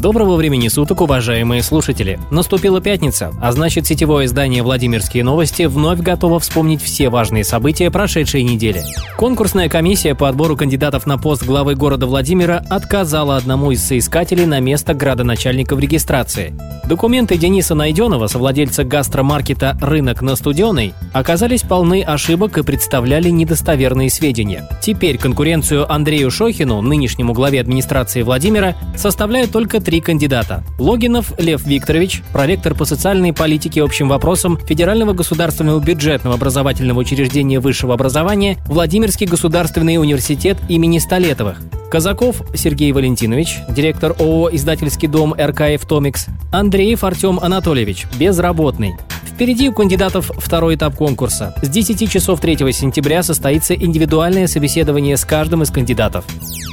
Доброго времени суток, уважаемые слушатели. Наступила пятница, а значит сетевое издание «Владимирские новости» вновь готово вспомнить все важные события прошедшей недели. Конкурсная комиссия по отбору кандидатов на пост главы города Владимира отказала одному из соискателей на место градоначальника в регистрации. Документы Дениса Найденова, совладельца гастромаркета «Рынок на Студеной», оказались полны ошибок и представляли недостоверные сведения. Теперь конкуренцию Андрею Шохину, нынешнему главе администрации Владимира, составляют только три кандидата. Логинов Лев Викторович, проректор по социальной политике общим вопросам Федерального государственного бюджетного образовательного учреждения высшего образования Владимирский государственный университет имени Столетовых. Казаков Сергей Валентинович, директор ООО «Издательский дом РКФ Томикс», Андреев Артем Анатольевич, безработный. Впереди у кандидатов второй этап конкурса. С 10 часов 3 сентября состоится индивидуальное собеседование с каждым из кандидатов.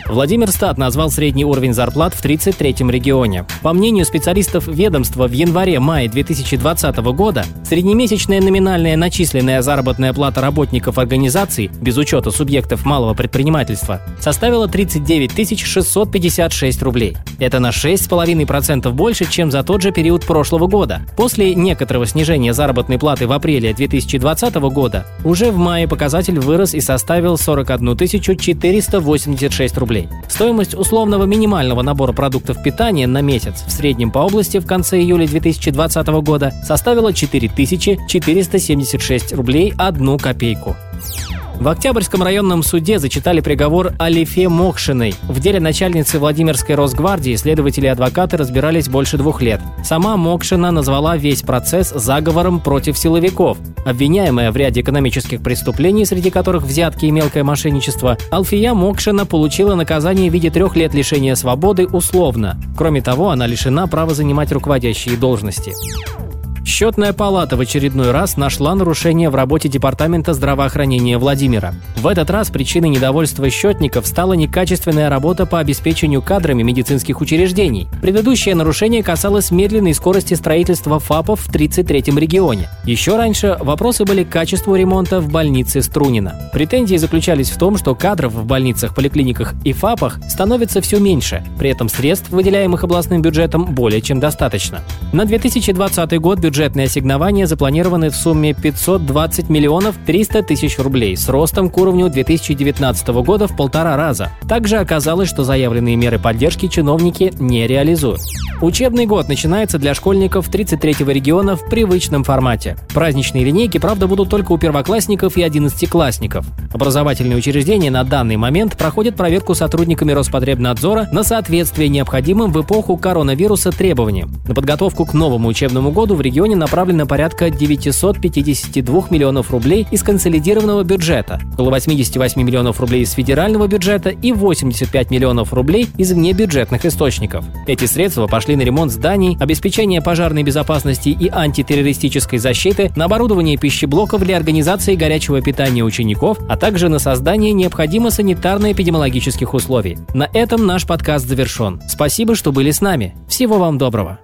Владимир Стат назвал средний уровень зарплат в 33-м регионе. По мнению специалистов ведомства, в январе-мае 2020 года среднемесячная номинальная начисленная заработная плата работников организаций, без учета субъектов малого предпринимательства, составила 39 656 рублей. Это на 6,5% больше, чем за тот же период прошлого года. После некоторого снижения заработной платы в апреле 2020 года уже в мае показатель вырос и составил 41 486 рублей. Стоимость условного минимального набора продуктов питания на месяц в среднем по области в конце июля 2020 года составила 4476 рублей 1 копейку. В Октябрьском районном суде зачитали приговор Алифе Мокшиной. В деле начальницы Владимирской Росгвардии следователи и адвокаты разбирались больше двух лет. Сама Мокшина назвала весь процесс заговором против силовиков. Обвиняемая в ряде экономических преступлений, среди которых взятки и мелкое мошенничество, Алфия Мокшина получила наказание в виде трех лет лишения свободы условно. Кроме того, она лишена права занимать руководящие должности. Счетная палата в очередной раз нашла нарушение в работе Департамента здравоохранения Владимира. В этот раз причиной недовольства счетников стала некачественная работа по обеспечению кадрами медицинских учреждений. Предыдущее нарушение касалось медленной скорости строительства ФАПов в 33-м регионе. Еще раньше вопросы были к качеству ремонта в больнице Струнина. Претензии заключались в том, что кадров в больницах, поликлиниках и ФАПах становится все меньше, при этом средств, выделяемых областным бюджетом, более чем достаточно. На 2020 год бюджет бюджетные ассигнования запланированы в сумме 520 миллионов 300 тысяч рублей с ростом к уровню 2019 года в полтора раза. Также оказалось, что заявленные меры поддержки чиновники не реализуют. Учебный год начинается для школьников 33-го региона в привычном формате. Праздничные линейки, правда, будут только у первоклассников и одиннадцатиклассников. Образовательные учреждения на данный момент проходят проверку сотрудниками Роспотребнадзора на соответствие необходимым в эпоху коронавируса требованиям. На подготовку к новому учебному году в регионе направлено порядка 952 миллионов рублей из консолидированного бюджета, около 88 миллионов рублей из федерального бюджета и 85 миллионов рублей из внебюджетных источников. Эти средства пошли на ремонт зданий, обеспечение пожарной безопасности и антитеррористической защиты, на оборудование пищеблоков для организации горячего питания учеников, а также на создание необходимых санитарно-эпидемиологических условий. На этом наш подкаст завершен. Спасибо, что были с нами. Всего вам доброго.